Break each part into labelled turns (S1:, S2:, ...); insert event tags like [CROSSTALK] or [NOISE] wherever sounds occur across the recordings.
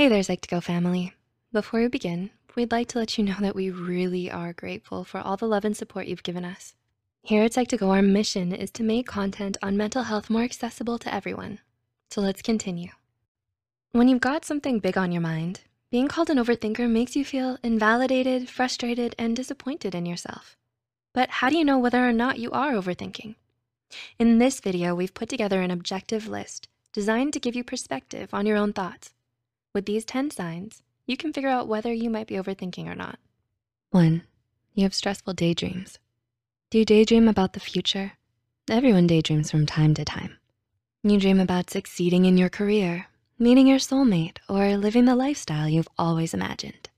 S1: Hey there, Psych2Go family. Before we begin, we'd like to let you know that we really are grateful for all the love and support you've given us. Here at Psych2Go, our mission is to make content on mental health more accessible to everyone. So let's continue. When you've got something big on your mind, being called an overthinker makes you feel invalidated, frustrated, and disappointed in yourself. But how do you know whether or not you are overthinking? In this video, we've put together an objective list designed to give you perspective on your own thoughts. With these 10 signs, you can figure out whether you might be overthinking or not. One, you have stressful daydreams. Do you daydream about the future? Everyone daydreams from time to time. You dream about succeeding in your career, meeting your soulmate, or living the lifestyle you've always imagined.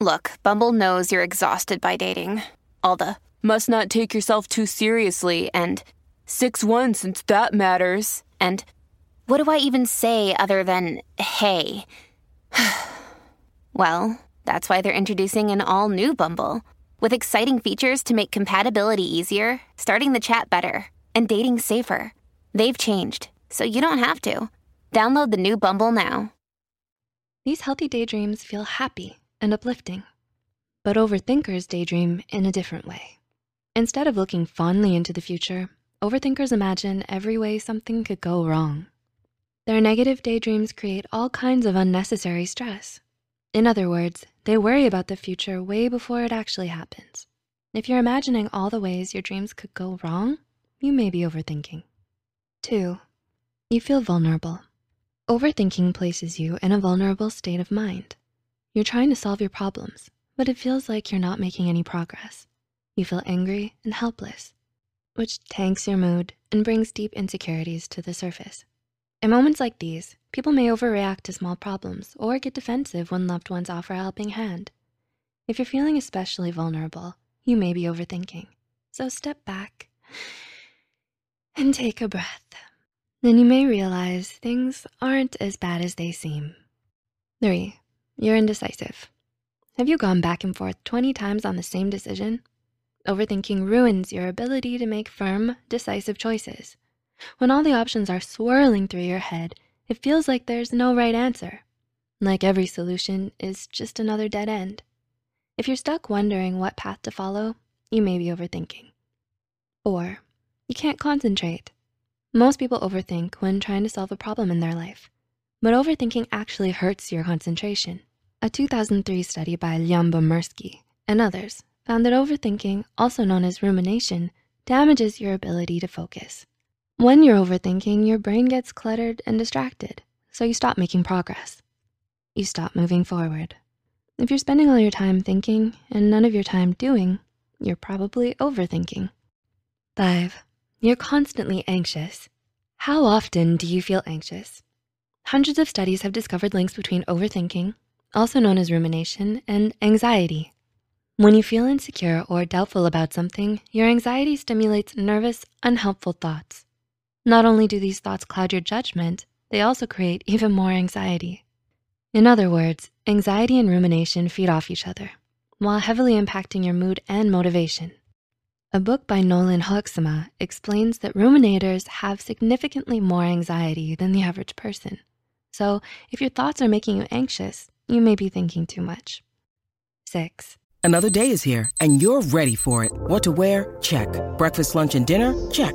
S2: Look, Bumble knows you're exhausted by dating. All the must not take yourself too seriously and 6 1 since that matters. And what do I even say other than hey? [SIGHS] well, that's why they're introducing an all new Bumble with exciting features to make compatibility easier, starting the chat better, and dating safer. They've changed, so you don't have to. Download the new Bumble now.
S1: These healthy daydreams feel happy and uplifting, but overthinkers daydream in a different way. Instead of looking fondly into the future, overthinkers imagine every way something could go wrong. Their negative daydreams create all kinds of unnecessary stress. In other words, they worry about the future way before it actually happens. If you're imagining all the ways your dreams could go wrong, you may be overthinking. Two, you feel vulnerable. Overthinking places you in a vulnerable state of mind. You're trying to solve your problems, but it feels like you're not making any progress. You feel angry and helpless, which tanks your mood and brings deep insecurities to the surface. In moments like these, people may overreact to small problems or get defensive when loved ones offer a helping hand. If you're feeling especially vulnerable, you may be overthinking. So step back [SIGHS] and take a breath. Then you may realize things aren't as bad as they seem. Three, you're indecisive. Have you gone back and forth 20 times on the same decision? Overthinking ruins your ability to make firm, decisive choices. When all the options are swirling through your head, it feels like there's no right answer. Like every solution is just another dead end. If you're stuck wondering what path to follow, you may be overthinking. Or you can't concentrate. Most people overthink when trying to solve a problem in their life, but overthinking actually hurts your concentration. A 2003 study by Lyubomirsky and others found that overthinking, also known as rumination, damages your ability to focus. When you're overthinking, your brain gets cluttered and distracted, so you stop making progress. You stop moving forward. If you're spending all your time thinking and none of your time doing, you're probably overthinking. Five, you're constantly anxious. How often do you feel anxious? Hundreds of studies have discovered links between overthinking, also known as rumination, and anxiety. When you feel insecure or doubtful about something, your anxiety stimulates nervous, unhelpful thoughts. Not only do these thoughts cloud your judgment, they also create even more anxiety. In other words, anxiety and rumination feed off each other while heavily impacting your mood and motivation. A book by Nolen-Hoeksema explains that ruminators have significantly more anxiety than the average person. So if your thoughts are making you anxious, you may be thinking too much. Six,
S3: Another day is here and you're ready for it. What to wear? Check. Breakfast, lunch, and dinner? Check.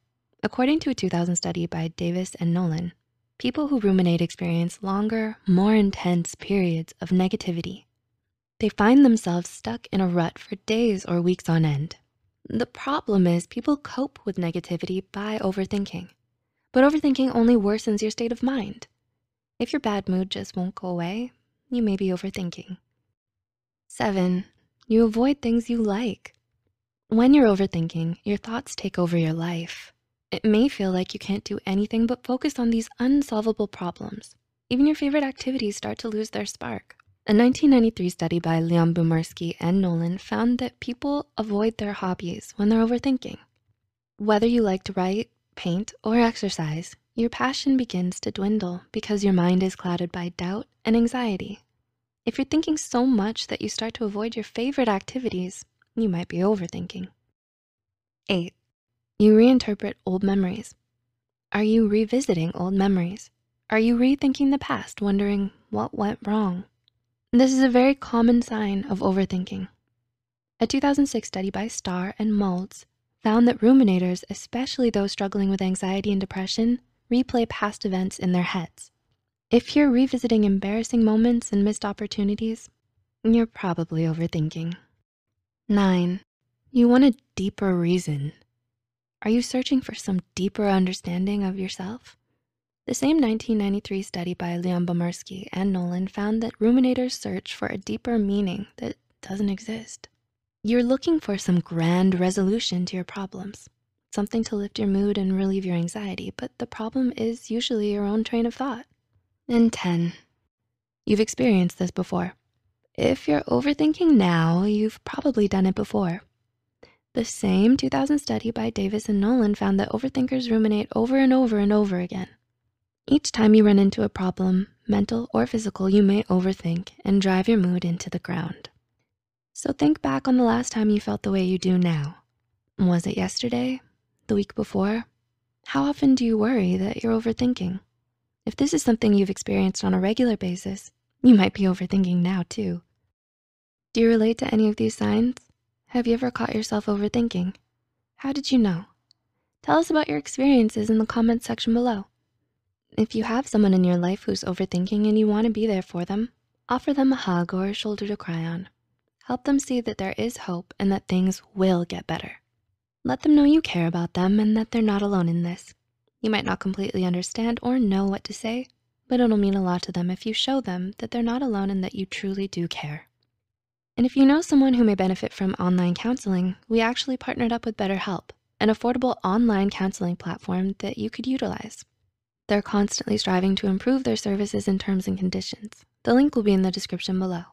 S1: According to a 2000 study by Davis and Nolen, people who ruminate experience longer, more intense periods of negativity. They find themselves stuck in a rut for days or weeks on end. The problem is people cope with negativity by overthinking, but overthinking only worsens your state of mind. If your bad mood just won't go away, you may be overthinking. Seven, you avoid things you like. When you're overthinking, your thoughts take over your life. It may feel like you can't do anything but focus on these unsolvable problems. even your favorite activities start to lose their spark. A 1993 study by Lyubomirsky and Nolen found that people avoid their hobbies when they're overthinking. Whether you like to write, paint, or exercise, your passion begins to dwindle because your mind is clouded by doubt and anxiety. If you're thinking so much that you start to avoid your favorite activities, you might be overthinking. Eight, you reinterpret old memories. Are you revisiting old memories? Are you rethinking the past, wondering what went wrong? This is a very common sign of overthinking. A 2006 study by Starr and Moulds found that ruminators, especially those struggling with anxiety and depression, replay past events in their heads. If you're revisiting embarrassing moments and missed opportunities, you're probably overthinking. Nine, you want a deeper reason. Are you searching for some deeper understanding of yourself? The same 1993 study by Lyubomirsky and Nolen found that ruminators search for a deeper meaning that doesn't exist. You're looking for some grand resolution to your problems, something to lift your mood and relieve your anxiety, but the problem is usually your own train of thought. And 10, you've experienced this before. If you're overthinking now, you've probably done it before. The same 2000 study by Davis and Nolen found that overthinkers ruminate over and over and over again. Each time you run into a problem, mental or physical, you may overthink and drive your mood into the ground. So think back on the last time you felt the way you do now. Was it yesterday? The week before? How often do you worry that you're overthinking? If this is something you've experienced on a regular basis, you might be overthinking now too. Do you relate to any of these signs? Have you ever caught yourself overthinking? How did you know? Tell us about your experiences in the comments section below. If you have someone in your life who's overthinking and you wanna be there for them, offer them a hug or a shoulder to cry on. Help them see that there is hope and that things will get better. Let them know you care about them and that they're not alone in this. You might not completely understand or know what to say, but it'll mean a lot to them if you show them that they're not alone and that you truly do care. And if you know someone who may benefit from online counseling, we actually partnered up with BetterHelp, an affordable online counseling platform that you could utilize. They're constantly striving to improve their services and terms and conditions. The link will be in the description below.